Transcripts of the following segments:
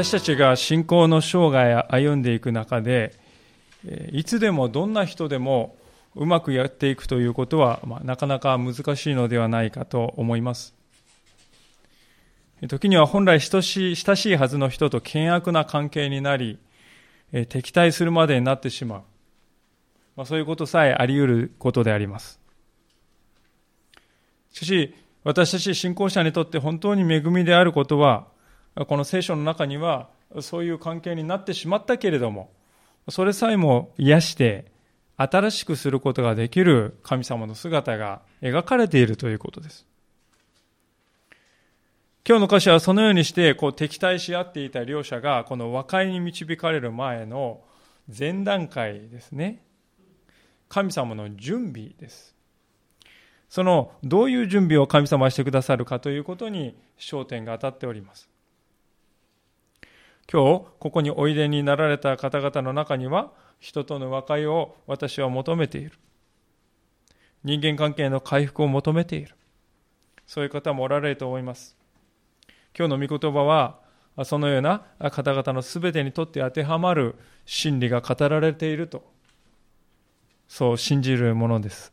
私たちが信仰の生涯を歩んでいく中でいつでもどんな人でもうまくやっていくということは、まあ、なかなか難しいのではないかと思います。時には本来親しい親しいはずの人と険悪な関係になり敵対するまでになってしまう、まあ、そういうことさえあり得ることであります。しかし私たち信仰者にとって本当に恵みであることはこの聖書の中にはそういう関係になってしまったけれどもそれさえも癒して新しくすることができる神様の姿が描かれているということです。今日の歌詞はそのようにしてこう敵対し合っていた両者がこの和解に導かれる前の前段階ですね。神様の準備です。そのどういう準備を神様はしてくださるかということに焦点が当たっております。今日ここにおいでになられた方々の中には人との和解を私は求めている。人間関係の回復を求めている。そういう方もおられると思います。今日の御言葉はそのような方々の全てにとって当てはまる真理が語られているとそう信じるものです。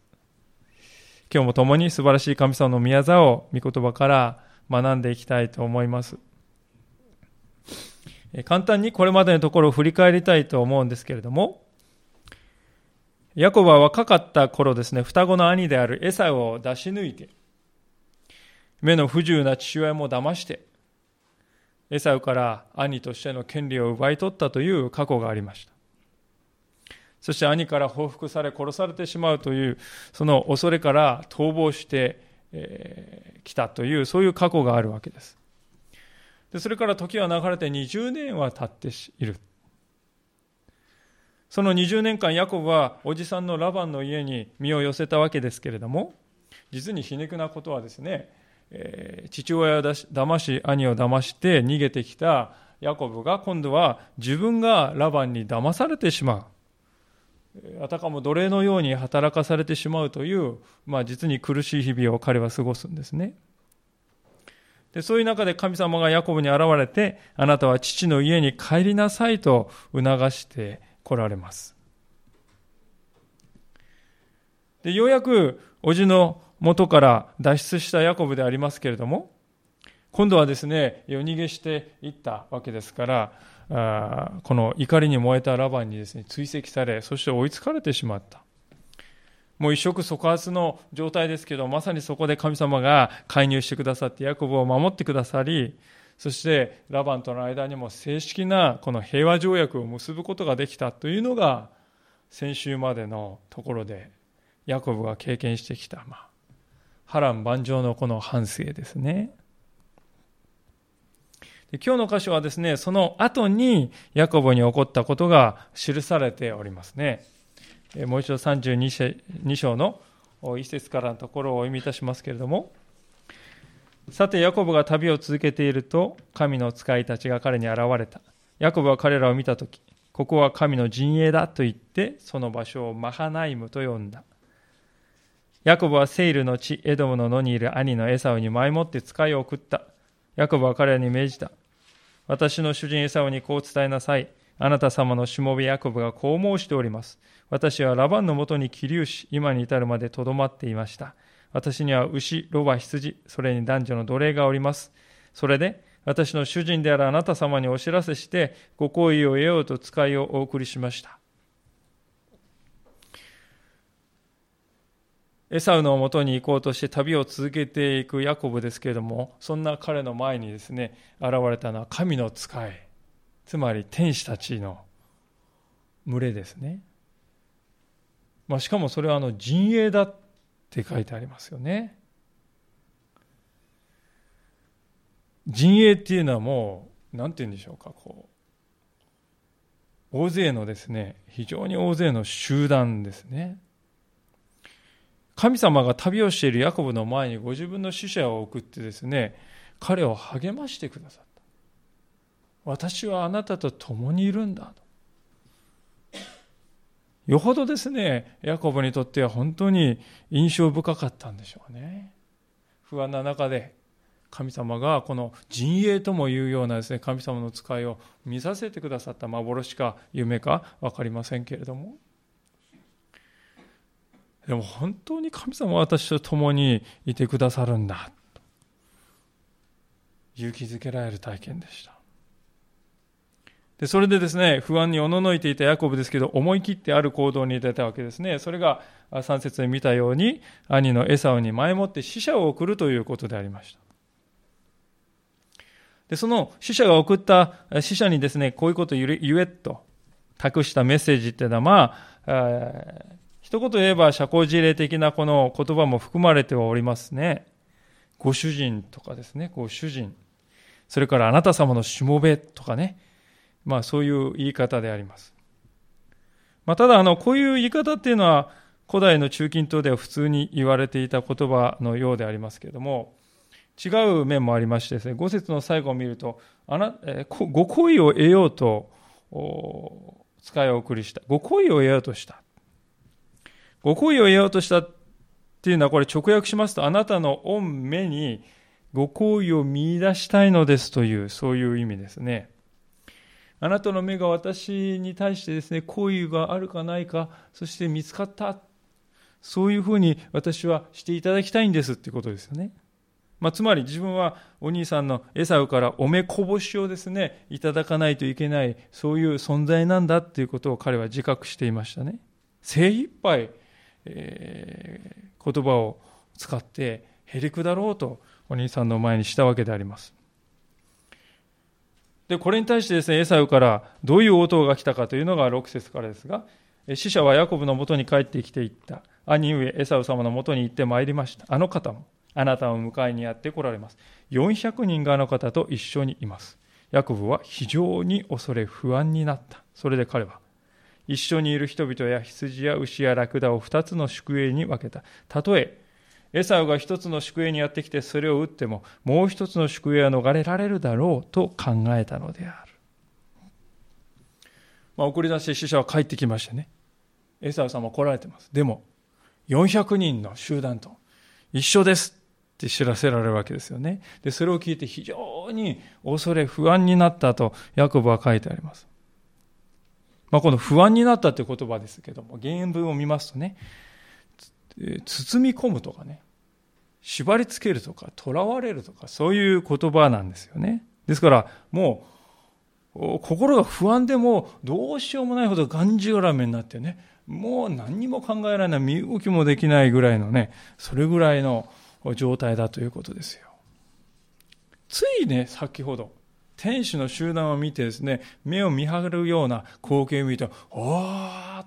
今日も共に素晴らしい神様の宮座を御言葉から学んでいきたいと思います。簡単にこれまでのところを振り返りたいと思うんですけれども、ヤコブは若かった頃ですね、双子の兄であるエサを出し抜いて、目の不自由な父親も騙して、エサウから兄としての権利を奪い取ったという過去がありました。そして兄から報復され殺されてしまうという、その恐れから逃亡してき、たという、そういう過去があるわけです。でそれから時は流れて20年は経っているその20年間ヤコブはおじさんのラバンの家に身を寄せたわけですけれども実に皮肉なことはですね、えー、父親を騙し兄を騙して逃げてきたヤコブが今度は自分がラバンに騙されてしまうあたかも奴隷のように働かされてしまうという、まあ、実に苦しい日々を彼は過ごすんですね。でそういう中で神様がヤコブに現れて、あなたは父の家に帰りなさいと促して来られます。でようやく、叔父の元から脱出したヤコブでありますけれども、今度はですね、夜逃げしていったわけですから、あこの怒りに燃えたラバンにですね、追跡され、そして追いつかれてしまった。もう一触即発の状態ですけど、まさにそこで神様が介入してくださって、ヤコブを守ってくださり、そしてラバンとの間にも正式なこの平和条約を結ぶことができたというのが、先週までのところで、ヤコブが経験してきた、まあ、波乱万丈のこの反省ですね。で今日の箇所はですね、その後にヤコブに起こったことが記されておりますね。もう一度32章の一節からのところをお読みいたしますけれども、さて、ヤコブが旅を続けていると、神の使いたちが彼に現れた。ヤコブは彼らを見たとき、ここは神の陣営だと言って、その場所をマハナイムと呼んだ。ヤコブはセイルの地、エドムの野にいる兄のエサウに前もって使いを送った。ヤコブは彼らに命じた。私の主人エサウにこう伝えなさい。あなた様のしもべヤコブがこう申しております。私はラバンのもとに起立し、今に至るまでとどまっていました。私には牛、ロバ、羊、それに男女の奴隷がおります。それで、私の主人であるあなた様にお知らせして、ご好意を得ようと使いをお送りしました。エサウのもとに行こうとして旅を続けていくヤコブですけれども、そんな彼の前にですね、現れたのは神の使い、つまり天使たちの群れですね。まあ、しかもそれはあの陣営だって書いてありますよね。陣営っていうのはもう、なんて言うんでしょうか、こう、大勢のですね、非常に大勢の集団ですね。神様が旅をしているヤコブの前にご自分の使者を送ってですね、彼を励ましてくださった。私はあなたと共にいるんだと。よほどですね、ヤコブにとっては本当に印象深かったんでしょうね。不安な中で、神様がこの陣営ともいうようなですね、神様の使いを見させてくださった幻か夢か分かりませんけれども。でも本当に神様は私と共にいてくださるんだ。勇気づけられる体験でした。で、それでですね、不安におののいていたヤコブですけど、思い切ってある行動に出たわけですね。それが、3節で見たように、兄のエサウに前もって死者を送るということでありました。で、その死者が送った死者にですね、こういうことを言えと託したメッセージっていうのは、まあ、一言言えば社交辞令的なこの言葉も含まれてはおりますね。ご主人とかですね、ご主人。それからあなた様のしもべとかね、まあそういう言い方であります。まあただあの、こういう言い方っていうのは古代の中近東では普通に言われていた言葉のようでありますけれども、違う面もありましてですね、五節の最後を見ると、あなえご好意を得ようと使いを送りした。ご好意を得ようとした。ご好意を得ようとしたっていうのはこれ直訳しますと、あなたの御目にご好意を見出したいのですという、そういう意味ですね。あなたの目が私に対してですね、好意があるかないか、そして見つかった。そういうふうに私はしていただきたいんですってことですよね。まあ、つまり自分はお兄さんのエサウからおめこぼしをですね、いただかないといけない、そういう存在なんだっていうことを彼は自覚していましたね。精一杯、えー、言葉を使ってへりくだろうとお兄さんの前にしたわけであります。で、これに対してですね、エサウからどういう応答が来たかというのが6節からですが、死者はヤコブのもとに帰ってきていった。兄上、エサウ様のもとに行ってまいりました。あの方も、あなたを迎えにやって来られます。400人があの方と一緒にいます。ヤコブは非常に恐れ不安になった。それで彼は、一緒にいる人々や羊や牛やラクダを2つの宿営に分けた。たとえエサウが一つの宿営にやってきてそれを撃ってももう一つの宿営は逃れられるだろうと考えたのである。まあ、送り出して死者は帰ってきましてね。エサウさんも来られてます。でも、400人の集団と一緒ですって知らせられるわけですよね。で、それを聞いて非常に恐れ不安になったとヤコブは書いてあります。まあ、この不安になったという言葉ですけども、原文を見ますとね、包み込むとかね、縛り付けるとか、囚われるとか、そういう言葉なんですよね。ですから、もう、心が不安でもどうしようもないほどがんじがらめになってね、もう何にも考えられない、身動きもできないぐらいのね、それぐらいの状態だということですよ。ついね、先ほど、天使の集団を見てですね、目を見張るような光景を見ると、おー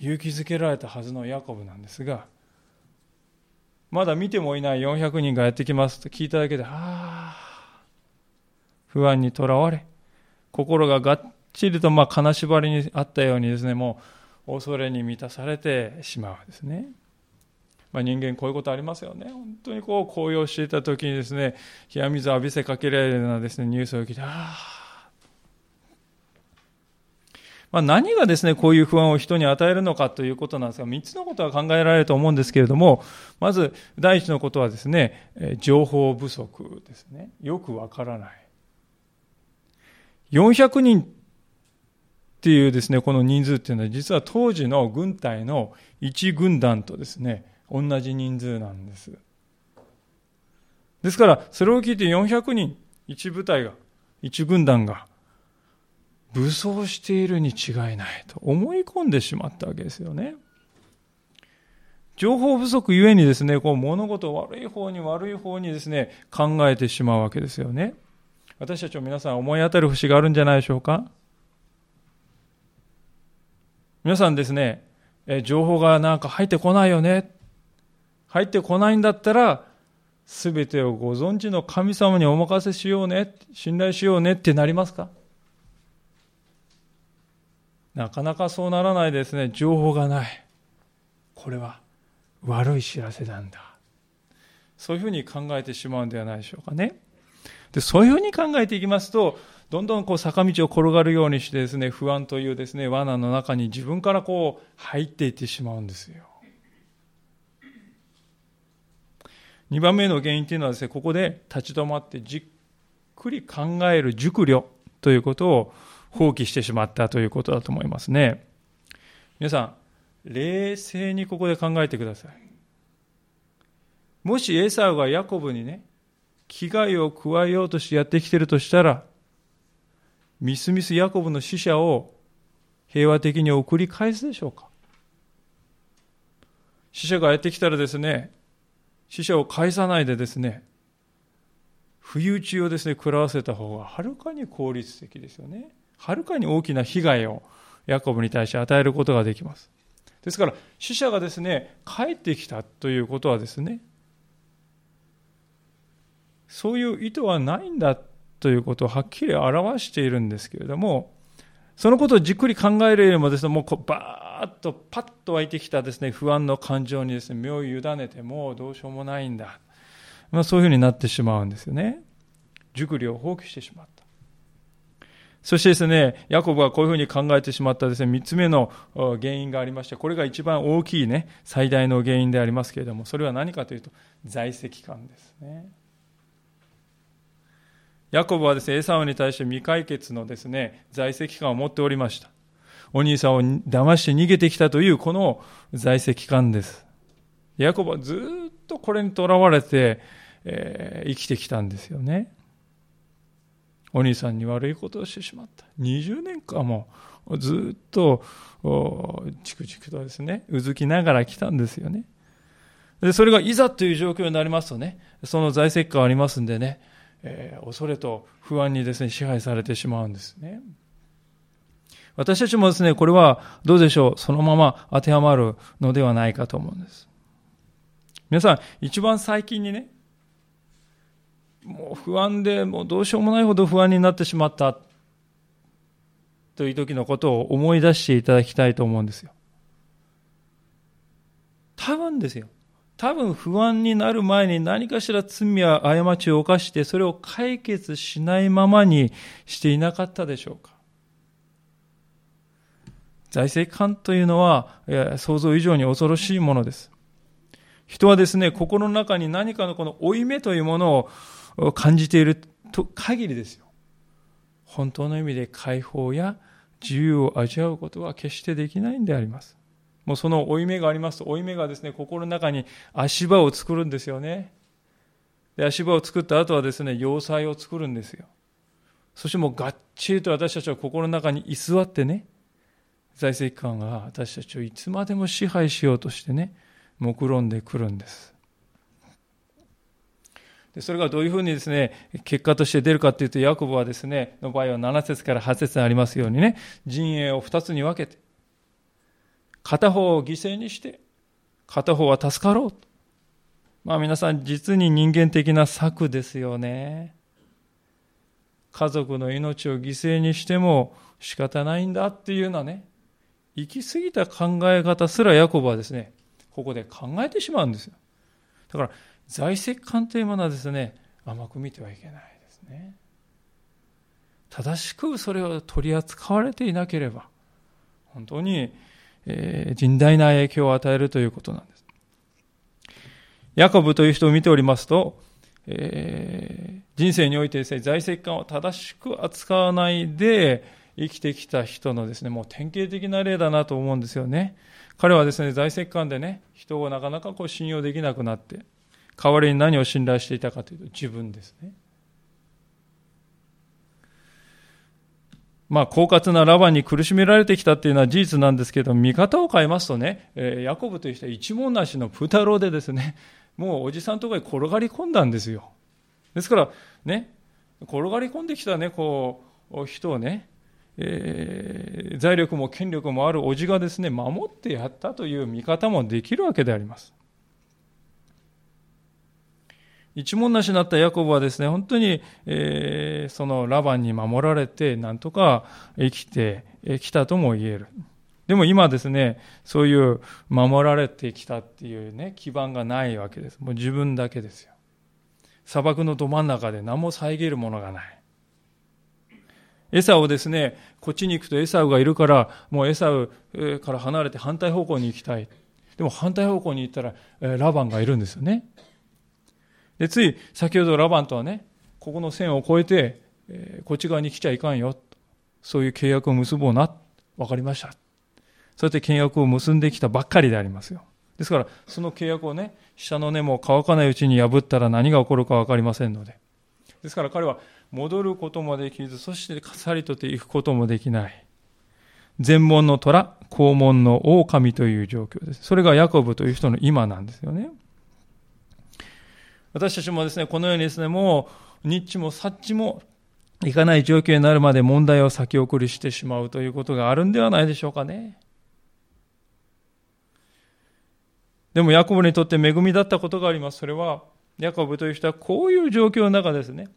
勇気づけられたはずのヤコブなんですが、まだ見てもいない400人がやってきますと聞いただけで、ああ、不安にとらわれ、心ががっちりとまあ金縛りにあったようにですね、もう恐れに満たされてしまうんですね。まあ、人間こういうことありますよね。本当にこう高揚していた時にですね、冷や水浴びせかけられるようなですね、ニュースを聞いて、ああ、まあ、何がですね、こういう不安を人に与えるのかということなんですが、3つのことが考えられると思うんですけれども、まず、第一のことはですね、情報不足ですね。よくわからない。400人っていうですね、この人数っていうのは、実は当時の軍隊の1軍団とですね、同じ人数なんです。ですから、それを聞いて400人、1部隊が、1軍団が、武装しているに違いないと思い込んでしまったわけですよね。情報不足ゆえにですね、こう物事を悪い方に悪い方にですね、考えてしまうわけですよね。私たちも皆さん思い当たる節があるんじゃないでしょうか皆さんですね、え情報がなんか入ってこないよね。入ってこないんだったら、すべてをご存知の神様にお任せしようね、信頼しようねってなりますか？なかなかそうならないですね。情報がない。これは悪い知らせなんだ。そういうふうに考えてしまうんではないでしょうかね。で、そういうふうに考えていきますと、どんどんこう坂道を転がるようにしてですね、不安というですね、罠の中に自分からこう入っていってしまうんですよ。2番目の原因というのはですね、ここで立ち止まってじっくり考える熟慮ということを放棄してしまったということだと思いますね。皆さん、冷静にここで考えてください。もしエサウがヤコブにね、危害を加えようとしてやってきてるとしたら、みすみすヤコブの死者を平和的に送り返すでしょうか死者がやってきたらですね、死者を返さないでですね、不意打ちをですね、食らわせた方がはるかに効率的ですよね。はるかに大きな被害をヤコブに対して与えることができます。ですから、死者がですね、帰ってきたということはですね、そういう意図はないんだということをはっきり表しているんですけれども、そのことをじっくり考えるよりもですね、もうこうバーッとパッと湧いてきたですね、不安の感情にですね、身を委ねてもどうしようもないんだ。まあそういうふうになってしまうんですよね。熟慮を放棄してしまった。そしてですね、ヤコブはこういうふうに考えてしまったですね、三つ目の原因がありまして、これが一番大きいね、最大の原因でありますけれども、それは何かというと、在籍感ですね。ヤコブはですね、エサウに対して未解決のですね、在籍感を持っておりました。お兄さんを騙して逃げてきたというこの在籍感です。ヤコブはずっとこれにとらわれて、えー、生きてきたんですよね。お兄さんに悪いことをしてしまった。20年間もずっと、チクチクとですね、うずきながら来たんですよね。で、それがいざという状況になりますとね、その在籍感ありますんでね、えー、恐れと不安にですね、支配されてしまうんですね。私たちもですね、これはどうでしょう、そのまま当てはまるのではないかと思うんです。皆さん、一番最近にね、もう不安で、もうどうしようもないほど不安になってしまったという時のことを思い出していただきたいと思うんですよ。多分ですよ。多分不安になる前に何かしら罪や過ちを犯してそれを解決しないままにしていなかったでしょうか財政官というのは想像以上に恐ろしいものです。人はですね、心の中に何かのこの負い目というものをを感じていると限りですよ。本当の意味で解放や自由を味わうことは決してできないんであります。もうその負い目がありますと、負い目がですね、心の中に足場を作るんですよね。で、足場を作った後はですね、要塞を作るんですよ。そしてもうがっちりと私たちは心の中に居座ってね、財政機関が私たちをいつまでも支配しようとしてね、目論んでくるんです。でそれがどういうふうにですね、結果として出るかというと、ヤコブはですね、の場合は7節から8節にありますようにね、陣営を2つに分けて、片方を犠牲にして、片方は助かろう。まあ皆さん、実に人間的な策ですよね。家族の命を犠牲にしても仕方ないんだっていうようなね、行き過ぎた考え方すらヤコブはですね、ここで考えてしまうんですよ。だから、在籍感というものはですね、甘く見てはいけないですね。正しくそれを取り扱われていなければ、本当にえー、甚大な影響を与えるということなんです。ヤコブという人を見ておりますと、えー、人生においてですね、在籍感を正しく扱わないで生きてきた人のですね、もう典型的な例だなと思うんですよね。彼はですね、在籍感でね、人をなかなかこう信用できなくなって、代わりに何を信頼していたかというと自分ですね。まあ、狡猾なラバンに苦しめられてきたっていうのは事実なんですけど、見方を変えますとね、えー、ヤコブという人は一文なしのプタロでですね、もうおじさんとかに転がり込んだんですよ。ですから、ね、転がり込んできたね、こう、人をね、えー、財力も権力もあるおじがですね、守ってやったという見方もできるわけであります。一文なしになったヤコブはですね、本当に、えー、そのラバンに守られて、なんとか生きてきたとも言える。でも今ですね、そういう守られてきたっていうね、基盤がないわけです。もう自分だけですよ。砂漠のど真ん中で何も遮るものがない。エサをですね、こっちに行くとエサウがいるから、もうエサウから離れて反対方向に行きたい。でも反対方向に行ったら、ラバンがいるんですよね。で、つい先ほどラバンとはね、ここの線を越えて、えー、こっち側に来ちゃいかんよ。そういう契約を結ぼうな。わかりました。そうやって契約を結んできたばっかりでありますよ。ですから、その契約をね、下の根も乾かないうちに破ったら何が起こるかわかりませんので。ですから彼は戻ることもできず、そしてさりとて行くこともできない。全門の虎、肛門の狼という状況です。それがヤコブという人の今なんですよね。私たちもですね、このようにですね、もう、ニッチもサッチもいかない状況になるまで問題を先送りしてしまうということがあるんではないでしょうかね。でもヤコブにとって恵みだったことがあります。それは、ヤコブという人はこういう状況の中ですね、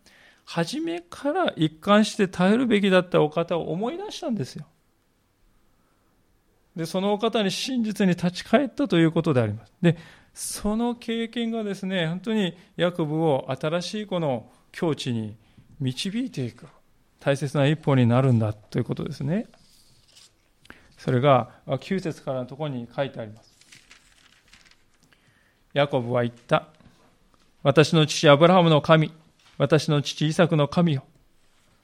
初めから一貫して耐えるべきだったお方を思い出したんですよ。で、そのお方に真実に立ち返ったということであります。で、その経験がですね、本当にヤコブを新しいこの境地に導いていく大切な一歩になるんだということですね。それが9節からのところに書いてあります。ヤコブは言った。私の父アブラハムの神、私の父イサクの神よ。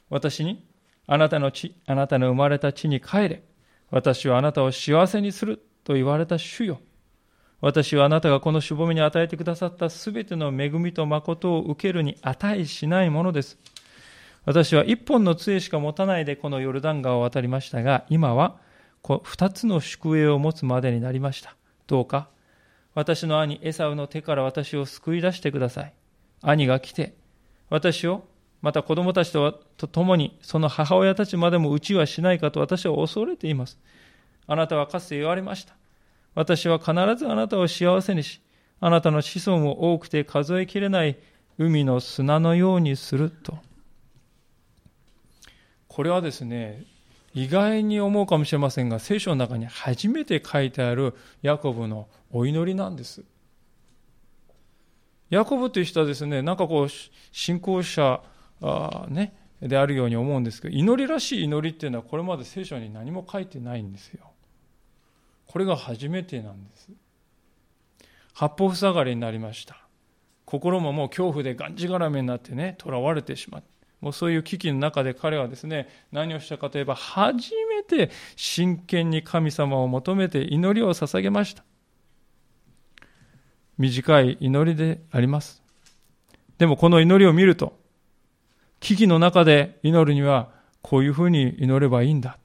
私に、あなたの地、あなたの生まれた地に帰れ。私はあなたを幸せにすると言われた主よ。私はあなたがこのしぼみに与えてくださったすべての恵みと誠を受けるに値しないものです。私は一本の杖しか持たないでこのヨルダン川を渡りましたが、今は二つの宿営を持つまでになりました。どうか、私の兄エサウの手から私を救い出してください。兄が来て、私を、また子供たちとと共に、その母親たちまでも打ちはしないかと私は恐れています。あなたはかつて言われました。私は必ずあなたを幸せにし、あなたの子孫を多くて数えきれない海の砂のようにすると。これはですね、意外に思うかもしれませんが、聖書の中に初めて書いてあるヤコブのお祈りなんです。ヤコブという人はですね、なんかこう、信仰者あ、ね、であるように思うんですけど、祈りらしい祈りっていうのはこれまで聖書に何も書いてないんですよ。これが初めてなんです。八方塞がりになりました。心ももう恐怖でがんじがらめになってね、囚われてしまった。もうそういう危機の中で彼はですね、何をしたかといえば、初めて真剣に神様を求めて祈りを捧げました。短い祈りであります。でもこの祈りを見ると、危機の中で祈るには、こういうふうに祈ればいいんだ。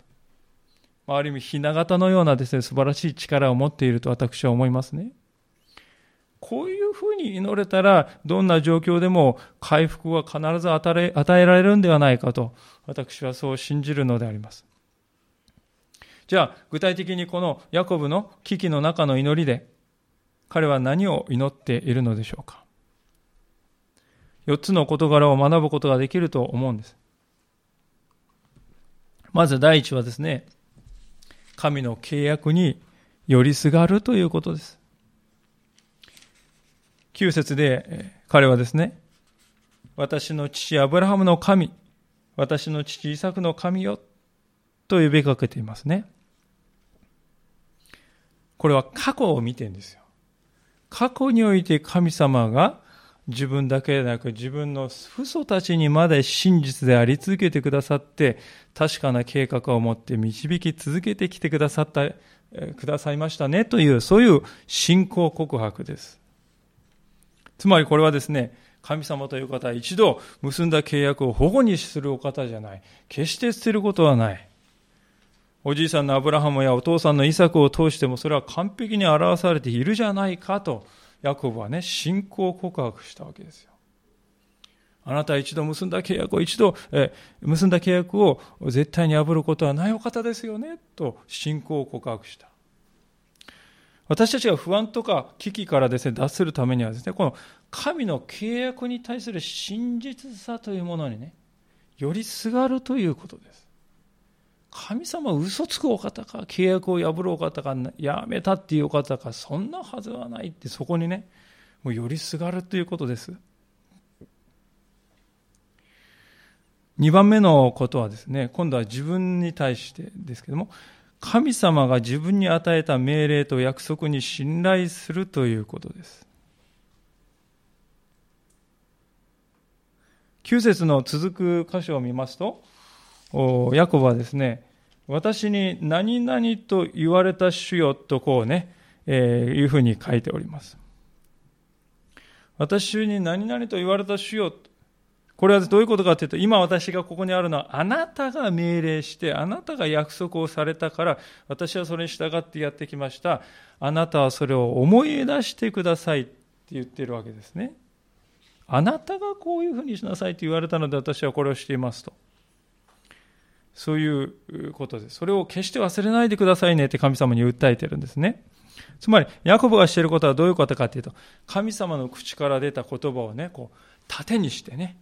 ある意味、ひな形のようなですね、素晴らしい力を持っていると私は思いますね。こういうふうに祈れたら、どんな状況でも回復は必ず与え与えられるんではないかと、私はそう信じるのであります。じゃあ、具体的にこのヤコブの危機の中の祈りで、彼は何を祈っているのでしょうか。4つの事柄を学ぶことができると思うんです。まず第一はですね、神の契約に寄りすがるということです。9節で彼はですね、私の父アブラハムの神、私の父イサクの神よ、と呼びかけていますね。これは過去を見てんですよ。過去において神様が自分だけでなく自分の父祖たちにまで真実であり続けてくださって確かな計画を持って導き続けてきてくださった、くださいましたねというそういう信仰告白です。つまりこれはですね、神様という方は一度結んだ契約を保護にするお方じゃない。決して捨てることはない。おじいさんのアブラハムやお父さんのイサクを通してもそれは完璧に表されているじゃないかと、ヤコブはね、信仰告白したわけですよ。あなたは一度結んだ契約を一度、え結んだ契約を絶対に破ることはないお方ですよね、と信仰を告白した。私たちが不安とか危機からですね、脱するためにはですね、この神の契約に対する真実さというものにね、よりすがるということです。神様嘘つくお方か、契約を破るお方か、やめたっていうお方か、そんなはずはないって、そこにね、もうよりすがるということです。2番目のことはですね、今度は自分に対してですけども、神様が自分に与えた命令と約束に信頼するということです。9節の続く箇所を見ますと、ヤコブはですね、私に何々と言われた主よとこうね、えー、いうふうに書いております。私に何々と言われた主よ。これはどういうことかというと、今私がここにあるのは、あなたが命令して、あなたが約束をされたから、私はそれに従ってやってきました。あなたはそれを思い出してくださいって言ってるわけですね。あなたがこういうふうにしなさいと言われたので私はこれをしていますと。そういうことです。それを決して忘れないでくださいねって神様に訴えてるんですね。つまり、ヤコブがしていることはどういうことかというと、神様の口から出た言葉をね、こう、盾にしてね、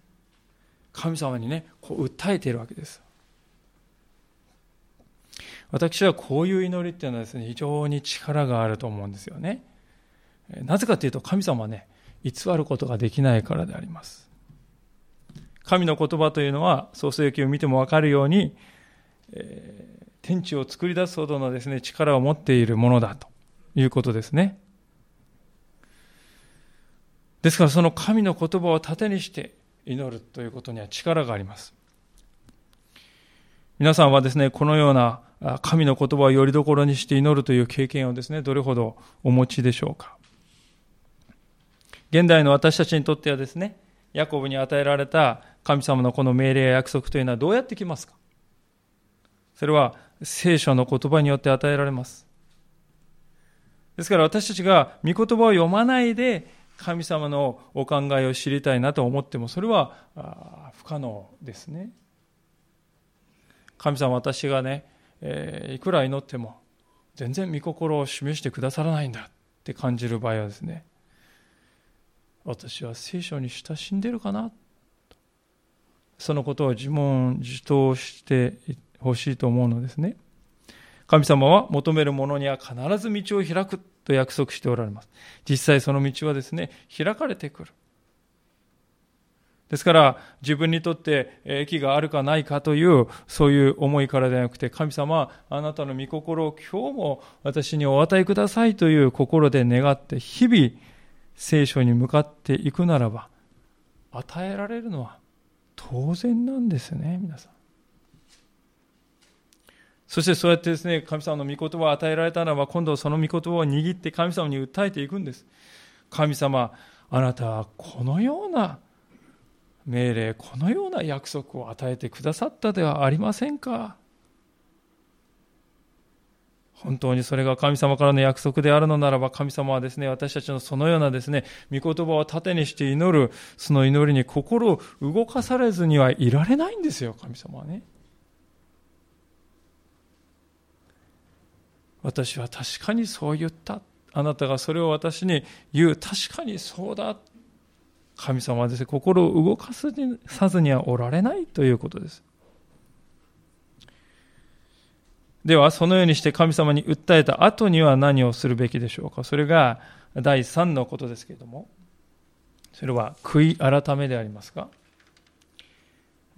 神様にね、こう訴えているわけです。私はこういう祈りっていうのはですね、非常に力があると思うんですよね。なぜかというと、神様はね、偽ることができないからであります。神の言葉というのは、創世記を見てもわかるように、えー、天地を作り出すほどのですね、力を持っているものだということですね。ですからその神の言葉を盾にして祈るということには力があります。皆さんはですね、このような神の言葉をよりどころにして祈るという経験をですね、どれほどお持ちでしょうか。現代の私たちにとってはですね、ヤコブに与えられた神様のこの命令や約束というのはどうやってきますか？それは聖書の言葉によって与えられます。ですから私たちが御言葉を読まないで神様のお考えを知りたいなと思ってもそれは不可能ですね。神様私がね、えー、いくら祈っても全然御心を示してくださらないんだって感じる場合はですね私は聖書に親しんでるかなそのことを自問自答してほしいと思うのですね。神様は求める者には必ず道を開くと約束しておられます。実際その道はですね開かれてくる。ですから、自分にとって益があるかないかという、そういう思いからではなくて、神様あなたの御心を今日も私にお与えくださいという心で願って、日々聖書に向かっていくならば、与えられるのは当然なんですね、皆さん。そしてそうやってですね、神様の御言葉を与えられたならば、今度その御言葉を握って神様に訴えていくんです。神様、あなたはこのような命令、このような約束を与えてくださったではありませんか。本当にそれが神様からの約束であるのならば、神様はですね、私たちのそのようなですね、御言葉を盾にして祈る、その祈りに心を動かされずにはいられないんですよ、神様はね。私は確かにそう言った。あなたがそれを私に言う。確かにそうだ。神様はですね、心を動かさずにはおられないということです。では、そのようにして神様に訴えた後には何をするべきでしょうか？それが第3のことですけれども、それは悔い改めでありますか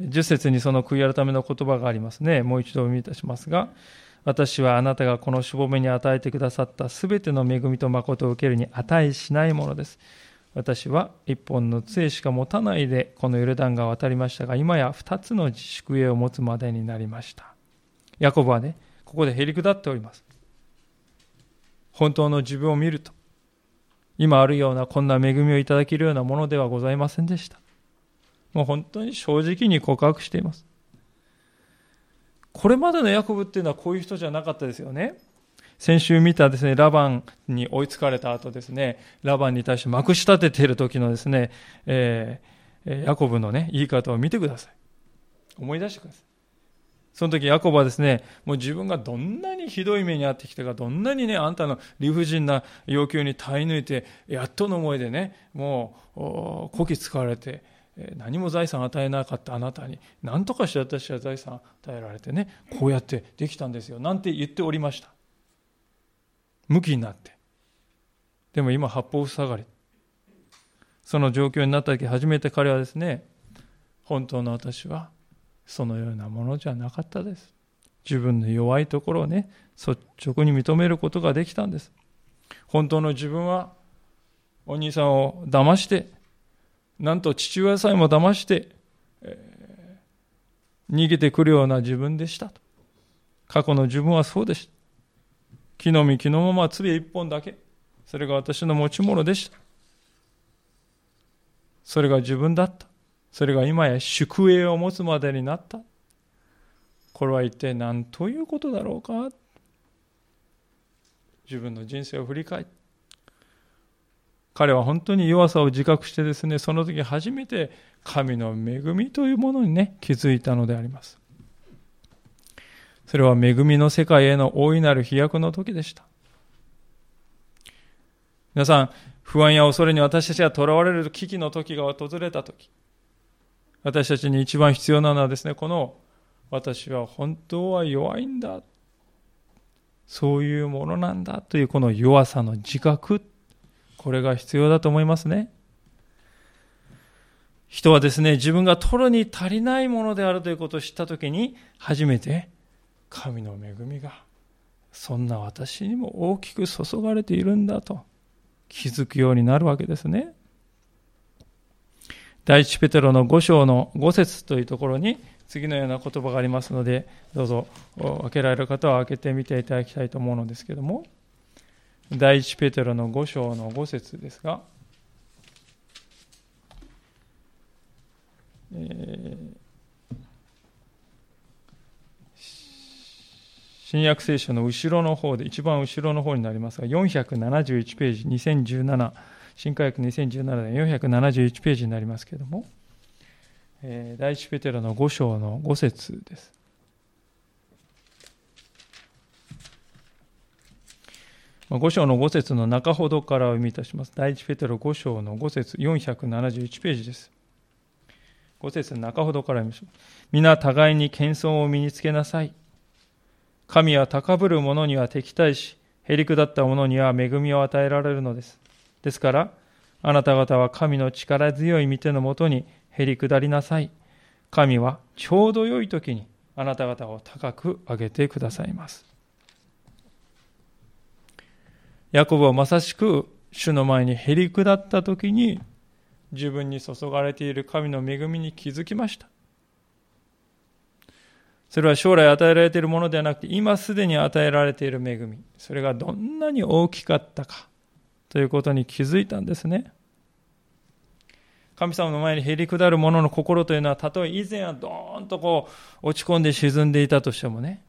？10節にその悔い改めの言葉がありますね。もう一度お読みいたしますが、私はあなたがこのしぼめに与えてくださったすべての恵みと誠を受けるに値しないものです。私は一本の杖しか持たないでこのヨルダン川を渡りましたが、今や二つの宿営を持つまでになりました。ヤコブはね、ここでへりくだっております。本当の自分を見ると、今あるようなこんな恵みをいただけるようなものではございませんでした。もう本当に正直に告白しています。これまでのヤコブっていうのはこういう人じゃなかったですよね。先週見たですね、ラバンに追いつかれた後ですね、ラバンに対してまくし立てている時のですね、えー、ヤコブのね、言い方を見てください。思い出してください。その時ヤコブはですね、もう自分がどんなにひどい目に遭ってきたか、どんなにね、あんたの理不尽な要求に耐え抜いて、やっとの思いでね、もう、こき使われて、何も財産与えなかったあなたに、何とかして私は財産与えられてね、こうやってできたんですよ、なんて言っておりました。向きになって。でも今、八方塞がり。その状況になった時、初めて彼はですね、本当の私は、そのようなものじゃなかったです。自分の弱いところをね、率直に認めることができたんです。本当の自分は、お兄さんを騙して、なんと父親さえも騙して、えー、逃げてくるような自分でしたと。過去の自分はそうでした。木の実、木のまま杖一本だけ。それが私の持ち物でした。それが自分だった。それが今や宿営を持つまでになった。これは一体何ということだろうか。自分の人生を振り返って。彼は本当に弱さを自覚してですねその時初めて神の恵みというものにね気づいたのであります。それは恵みの世界への大いなる飛躍の時でした。皆さん不安や恐れに私たちが囚われる危機の時が訪れた時私たちに一番必要なのはですねこの私は本当は弱いんだそういうものなんだというこの弱さの自覚、これが必要だと思いますね。人はですね、自分が取るに足りないものであるということを知ったときに、初めて神の恵みが、そんな私にも大きく注がれているんだと気づくようになるわけですね。第一ペテロの5章の5節というところに、次のような言葉がありますので、どうぞ開けられる方は開けてみていただきたいと思うのですけども、第一ペテロの5章の5節ですが、えー、新約聖書の後ろの方で、一番後ろの方になりますが、471ページ、2017、新科学2017年471ページになりますけれども、えー、第一ペテロの5章の5節です。5章の5節の中ほどからお読みいたします。第一ペテロ5章の5節471ページです。5節の中ほどから読みましょう。皆互いに謙遜を身につけなさい。神は高ぶる者には敵対し、へりくだった者には恵みを与えられるのです。ですから、あなた方は神の力強い御手のもとにへり下りなさい。神はちょうど良い時にあなた方を高く上げてくださいます。ヤコブはまさしく主の前にへり下った時に自分に注がれている神の恵みに気づきました。それは将来与えられているものではなくて今すでに与えられている恵み。それがどんなに大きかったかということに気づいたんですね。神様の前にへり下る者の心というのは、たとえ以前はドーンとこう落ち込んで沈んでいたとしてもね、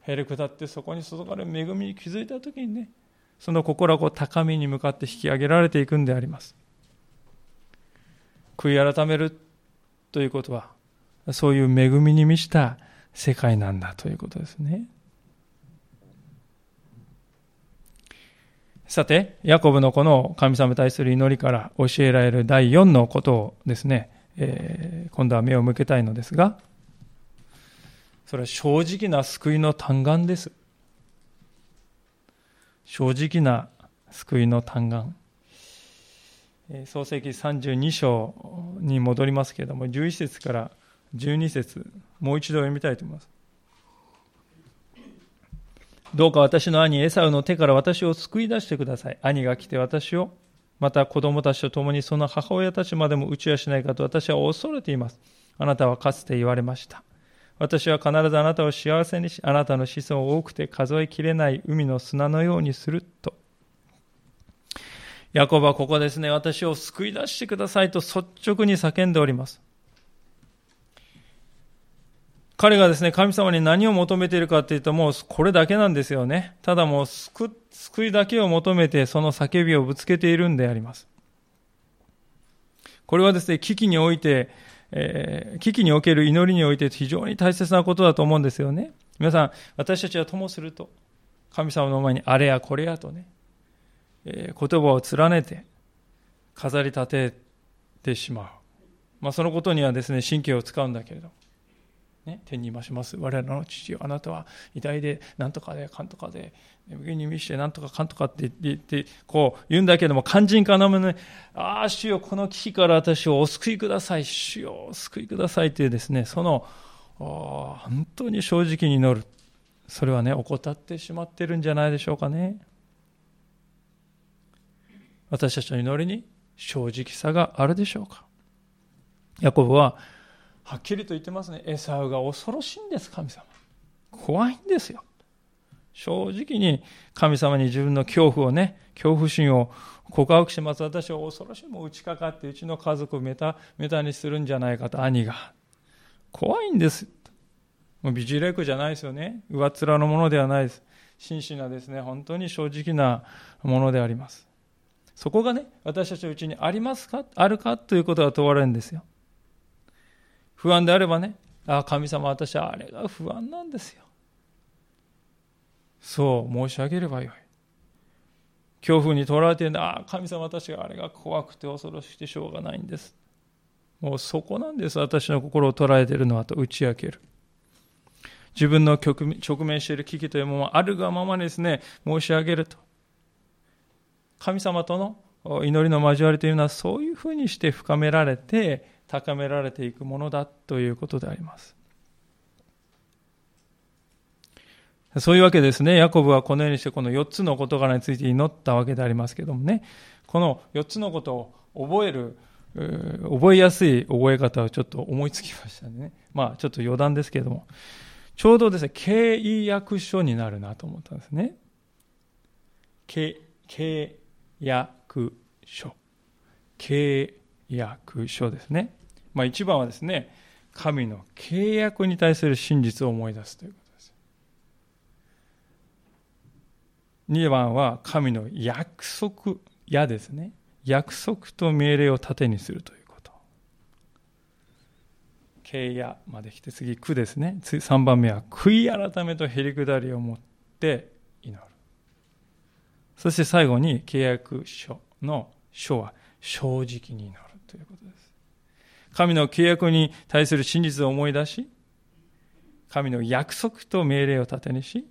へり下ってそこに注がれる恵みに気づいたときにね、その心はこう高みに向かって引き上げられていくんであります。悔い改めるということは、そういう恵みに満ちた世界なんだということですね。さて、ヤコブのこの神様に対する祈りから教えられる第4のことをですね、えー、今度は目を向けたいのですが、それは正直な救いの嘆願です。正直な救いの嘆願。創世記32章に戻りますけれども、11節から12節もう一度読みたいと思います。どうか私の兄エサウの手から私を救い出してください。兄が来て私を、また子供たちと共にその母親たちまでも打ちはしないかと私は恐れています。あなたはかつて言われました。私は必ずあなたを幸せにし、あなたの子孫を多くて数えきれない海の砂のようにすると。ヤコブはここですね、私を救い出してくださいと率直に叫んでおります。彼がですね、神様に何を求めているかっていうと、もうこれだけなんですよね。ただもう救、救いだけを求めて、その叫びをぶつけているんであります。これはですね、危機において、えー、危機における祈りにおいて非常に大切なことだと思うんですよね。皆さん、私たちはともすると、神様の前にあれやこれやとね、えー、言葉を連ねて、飾り立ててしまう。まあ、そのことにはですね、神経を使うんだけれども、ね、天に増します。我らの父よ、あなたは偉大で、なんとかで、かんとかで、上に見して、なんとかかんとかって言って、こう言うんだけども、肝心かなめね、ああ、主よ、この危機から私をお救いください、主よ、お救いくださいっていうですね、その、本当に正直に祈る。それはね、怠ってしまってるんじゃないでしょうかね。私たちの祈りに正直さがあるでしょうか。ヤコブは、はっきりと言ってますね。エサウが恐ろしいんです、神様。怖いんですよ。正直に神様に自分の恐怖をね、恐怖心を告白します。私は恐ろしい。もう打ちかかって、うちの家族をメタ、メタにするんじゃないかと、兄が。怖いんです。もう美人レイクじゃないですよね。上っ面のものではないです。真摯なですね、本当に正直なものであります。そこがね、私たちのうちにありますか？あるか？ということが問われるんですよ。不安であればね、ああ、神様、私はあれが不安なんですよ。そう申し上げればよい。恐怖にとらわれているんだ。ああ、神様、私があれが怖くて恐ろしくてしょうがないんです。もうそこなんです。私の心を捉えているのはと打ち明ける。自分の直面している危機というものをあるがままにですね、申し上げると。神様との祈りの交わりというのはそういうふうにして深められて高められていくものだということであります。そういうわけですね。ヤコブはこのようにしてこの4つの事柄について祈ったわけでありますけどもね。この4つのことを覚える、覚えやすい覚え方をちょっと思いつきましたね。まあちょっと余談ですけども。ちょうどですね、契約書になるなと思ったんですね。契約書。契約書ですね。まあ一番はですね、神の契約に対する真実を思い出すということです。2番は神の約束やですね。約束と命令を盾にするということ。契約まで来て次、苦ですね。3番目は悔い改めとへりくだりを持って祈る。そして最後に契約書の書は正直に祈るということです。神の契約に対する真実を思い出し、神の約束と命令を盾にし、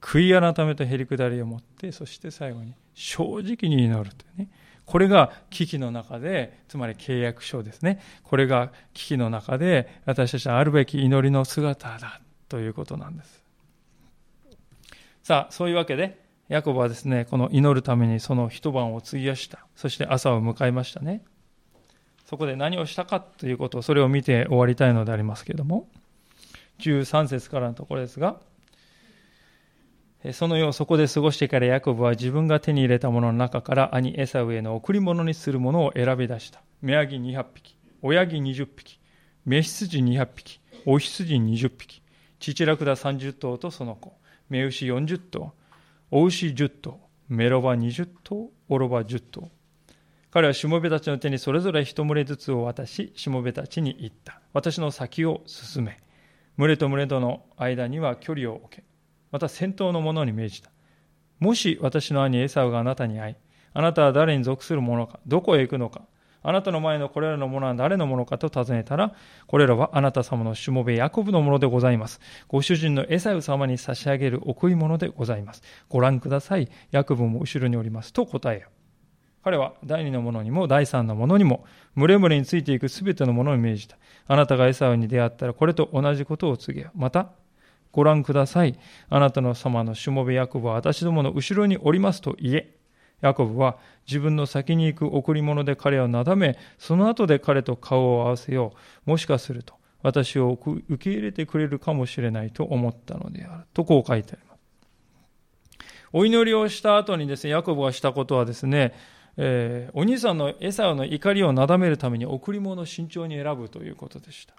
悔い改めとへりくだりを持って、そして最後に正直に祈るというね。これが危機の中で、つまり契約書ですね。これが危機の中で私たちはあるべき祈りの姿だということなんです。さあ、そういうわけで、ヤコブはですね、この祈るためにその一晩を費やした。そして朝を迎えましたね。そこで何をしたかということを、それを見て終わりたいのでありますけれども、13節からのところですが、その夜そこで過ごしてからヤコブは自分が手に入れたものの中から兄エサウへの贈り物にするものを選び出した。目ヤギ200匹、親ギ20匹、メ羊200匹、お羊20匹、父ラクダ30頭とその子、メ牛40頭、お牛10頭、メロバ20頭、オロバ10頭。彼はしもべたちの手にそれぞれ一群れずつを渡し、しもべたちに言った。私の先を進め。群れと群れとの間には距離を置け。また先頭の者に命じた。もし私の兄エサウがあなたに会い、あなたは誰に属する者か、どこへ行くのか、あなたの前のこれらのものは誰のものかと尋ねたら、これらはあなた様のしもべヤコブのものでございます。ご主人のエサウ様に差し上げる贈り物でございます。ご覧ください。ヤコブも後ろにおります。と答えよ。彼は第二の者にも第三の者にも、群れ群れについていくすべての者に命じた。あなたがエサウに出会ったらこれと同じことを告げよ。また、ご覧ください。あなたの様のしもべヤコブは私どもの後ろにおりますと言え。ヤコブは自分の先に行く贈り物で彼をなだめ、その後で彼と顔を合わせよう。もしかすると私を受け入れてくれるかもしれないと思ったのである。とこう書いてあります。お祈りをした後にですね、ヤコブがしたことはですね、えー、お兄さんのエサウの怒りをなだめるために贈り物を慎重に選ぶということでした。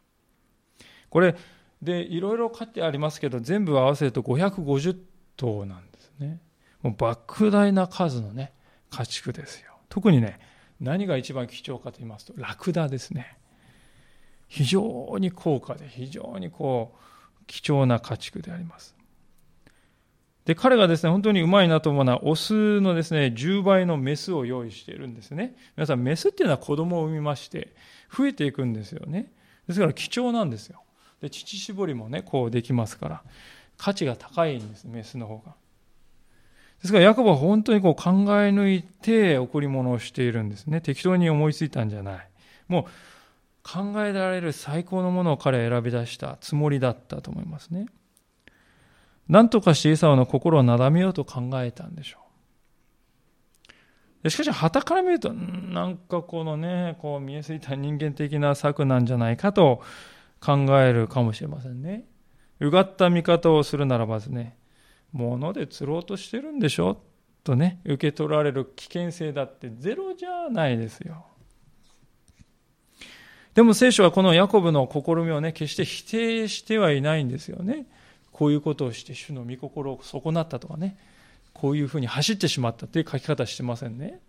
これ、でいろいろ書いてありますけど全部合わせると550頭なんですねもう莫大な数のね家畜ですよ。特にね何が一番貴重かと言いますとラクダですね。非常に高価で非常にこう貴重な家畜であります。で彼がですね本当にうまいなと思うのはオスのですね10倍のメスを用意しているんですね。皆さんメスっていうのは子供を産みまして増えていくんですよね。ですから貴重なんですよ。で乳搾りもねこうできますから価値が高いんですメスの方が。ですからヤコブは本当にこう考え抜いて贈り物をしているんですね。適当に思いついたんじゃない。もう考えられる最高のものを彼は選び出したつもりだったと思いますね。何とかしてイサオの心をなだめようと考えたんでしょう。しかし、旗から見ると、なんかこのね、こう見えすぎた人間的な策なんじゃないかと考えるかもしれませんね。うがった見方をするならばですね、物で釣ろうとしてるんでしょ？とね、受け取られる危険性だってゼロじゃないですよ。でも聖書はこのヤコブの試みをね、決して否定してはいないんですよね。こういうことをして主の御心を損なったとかね、こういうふうに走ってしまったという書き方してませんね。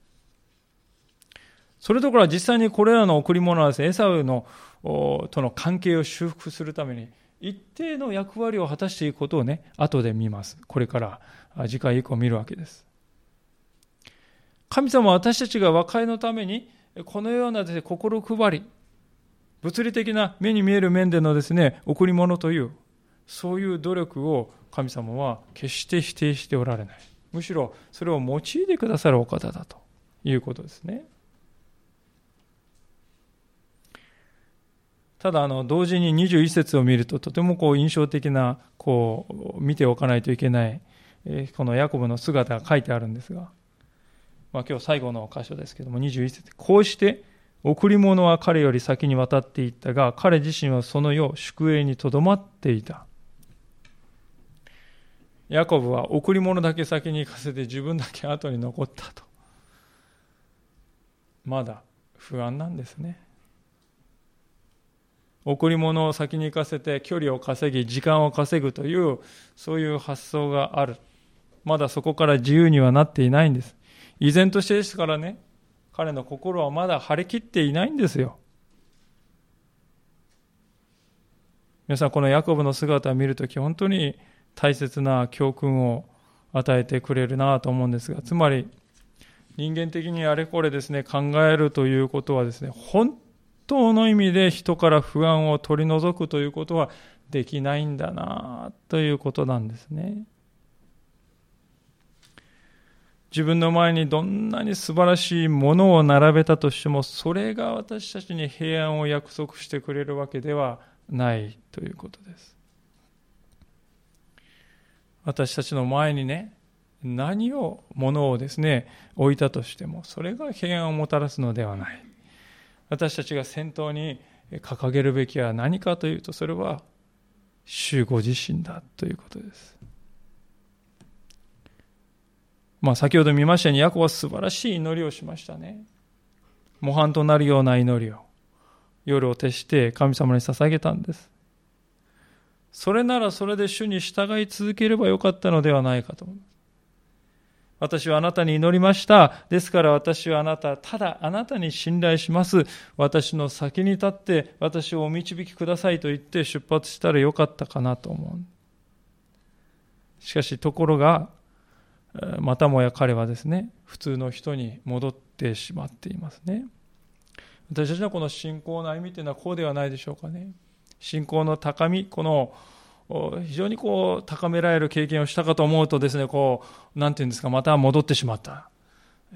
それどころは実際にこれらの贈り物はです、エサウのとの関係を修復するために、一定の役割を果たしていくことをね、後で見ます。これから次回以降見るわけです。神様は私たちが和解のために、このようなです、ね、心配り、物理的な目に見える面でのですね、贈り物という、そういう努力を神様は決して否定しておられない。むしろそれを用いてくださるお方だということですね。ただあの同時に21節を見るととてもこう印象的なこう見ておかないといけないこのヤコブの姿が書いてあるんですが、まあ、今日最後の箇所ですけども21節。こうして贈り物は彼より先に渡っていったが彼自身はその世宿営にとどまっていた。ヤコブは贈り物だけ先に行かせて自分だけ後に残ったと。まだ不安なんですね。贈り物を先に行かせて距離を稼ぎ時間を稼ぐというそういう発想がある。まだそこから自由にはなっていないんです。依然としてですからね彼の心はまだ張り切っていないんですよ。皆さんこのヤコブの姿を見るとき本当に大切な教訓を与えてくれるなと思うんですがつまり人間的にあれこれですね考えるということはですね本当の意味で人から不安を取り除くということはできないんだなということなんですね。自分の前にどんなに素晴らしいものを並べたとしても、それが私たちに平安を約束してくれるわけではないということです。私たちの前にね、何を、ものをですね、置いたとしても、それが平安をもたらすのではない。私たちが先頭に掲げるべきは何かというとそれは主ご自身だということです。まあ先ほど見ましたようにヤコは素晴らしい祈りをしましたね。模範となるような祈りを夜を徹して神様に捧げたんです。それならそれで主に従い続ければよかったのではないかと思います。私はあなたに祈りました。ですから私はあなた、ただあなたに信頼します。私の先に立って私をお導きくださいと言って出発したらよかったかなと思う。しかしところが、またもや彼はですね、普通の人に戻ってしまっていますね。私たちのこの信仰の歩みというのはこうではないでしょうかね。信仰の高み、この非常にこう高められる経験をしたかと思うとですねこうなんていうんですかまた戻ってしまった。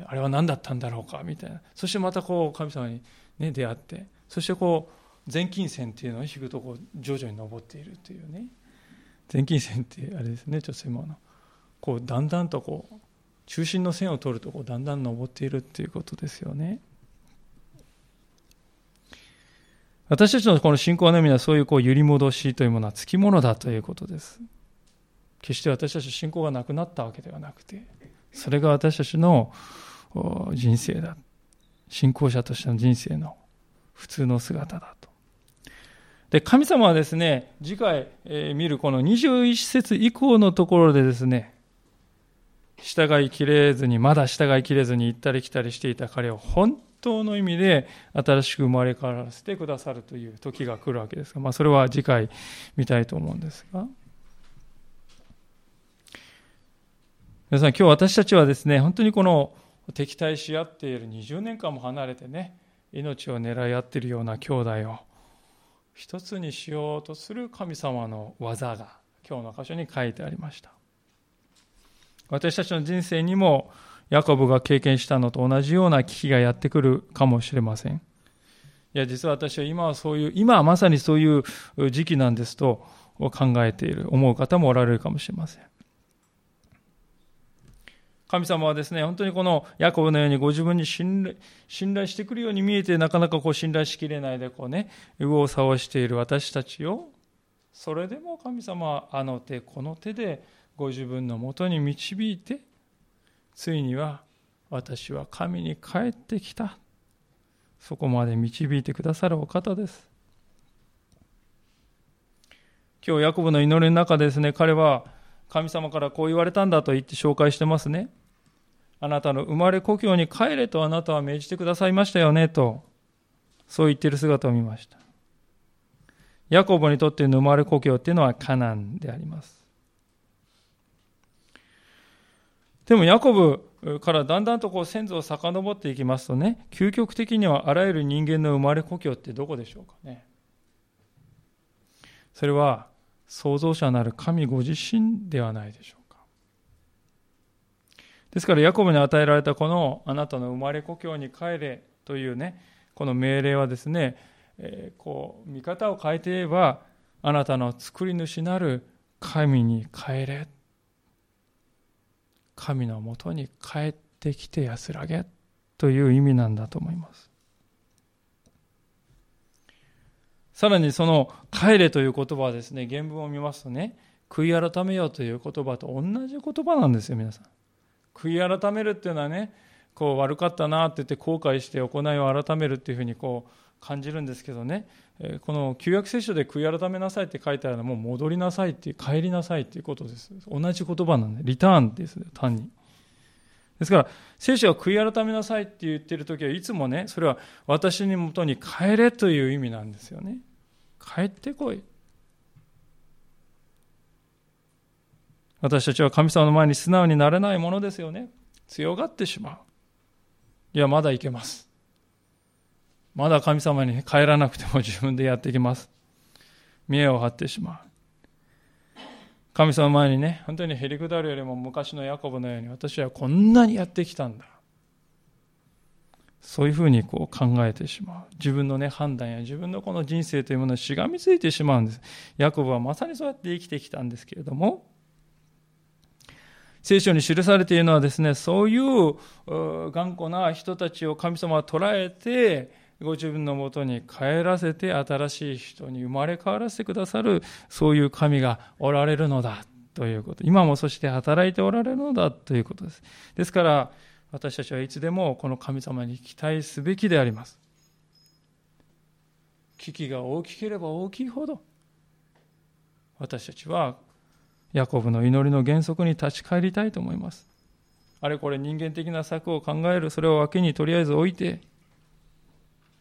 あれは何だったんだろうかみたいな。そしてまたこう神様に、ね、出会って。そしてこう前金線っていうのを引くとこう徐々に登っているというね。前金線ってあれですね女性もの。こうだんだんとこう中心の線を取るとこうだんだん登っているっていうことですよね。私たちのこの信仰の意味はそういうこう揺り戻しというものはつきものだということです。決して私たち信仰がなくなったわけではなくて、それが私たちの人生だ。信仰者としての人生の普通の姿だと。で、神様はですね、次回、見るこの21節以降のところでですね、従いきれずに、まだ従いきれずに行ったり来たりしていた彼を本当の意味で新しく生まれ変わらせてくださるという時が来るわけですが、まあ、それは次回見たいと思うんですが。皆さん、今日私たちはですね、本当にこの敵対し合っている20年間も離れてね、命を狙い合っているような兄弟を一つにしようとする神様の技が今日の箇所に書いてありました。私たちの人生にもヤコブが経験したのと同じような危機がやってくるかもしれません。いや、実は私は今はそういう、今はまさにそういう時期なんですと考えている、思う方もおられるかもしれません。神様はですね、本当にこのヤコブのようにご自分に信頼信頼してくるように見えて、なかなかこう信頼しきれないで、こうね、右往左往している私たちを、それでも神様はあの手この手でご自分のもとに導いてついには私は神に帰ってきた。そこまで導いてくださるお方です。今日ヤコブの祈りの中ですね彼は神様からこう言われたんだと言って紹介してますね。あなたの生まれ故郷に帰れとあなたは命じてくださいましたよねとそう言ってる姿を見ました。ヤコブにとっての生まれ故郷っていうのはカナンであります。でもヤコブからだんだんとこう先祖を遡っていきますとね、究極的にはあらゆる人間の生まれ故郷ってどこでしょうかね。それは創造者なる神ご自身ではないでしょうか。ですからヤコブに与えられたこのあなたの生まれ故郷に帰れというね、この命令はですね、えー、こう見方を変えて言えばあなたの作り主なる神に帰れ神のもとに帰ってきて安らげという意味なんだと思います。さらにその帰れという言葉はですね原文を見ますとね悔い改めようという言葉と同じ言葉なんですよ皆さん。悔い改めるっていうのはねこう悪かったなって言って後悔して行いを改めるっていうふうにこう感じるんですけどね、この旧約聖書で悔い改めなさいって書いてあるのはもう戻りなさいって帰りなさいっていうことです。同じ言葉なんで、リターンです、単に。ですから、聖書は悔い改めなさいって言ってる時はいつもね、それは私にもとに帰れという意味なんですよね。帰ってこい。私たちは神様の前に素直になれないものですよね。強がってしまう。いや、まだいけます。まだ神様に帰らなくても自分でやってきます。見栄を張ってしまう。神様前にね、本当にへりくだるよりも昔のヤコブのように私はこんなにやってきたんだ。そういうふうにこう考えてしまう。自分のね、判断や自分のこの人生というものにしがみついてしまうんです。ヤコブはまさにそうやって生きてきたんですけれども、聖書に記されているのはですね、そういう頑固な人たちを神様は捉えて、ご自分のもとに帰らせて新しい人に生まれ変わらせてくださるそういう神がおられるのだということ。今もそして働いておられるのだということです。ですから私たちはいつでもこの神様に期待すべきであります。危機が大きければ大きいほど私たちはヤコブの祈りの原則に立ち返りたいと思います。あれこれ人間的な策を考えるそれを脇にとりあえず置いて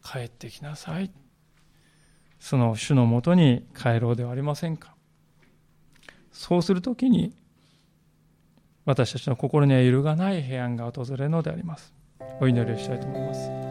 帰ってきなさい。その主のもとに帰ろうではありませんか。そうするときに、私たちの心には揺るがない平安が訪れるのであります。お祈りをしたいと思います。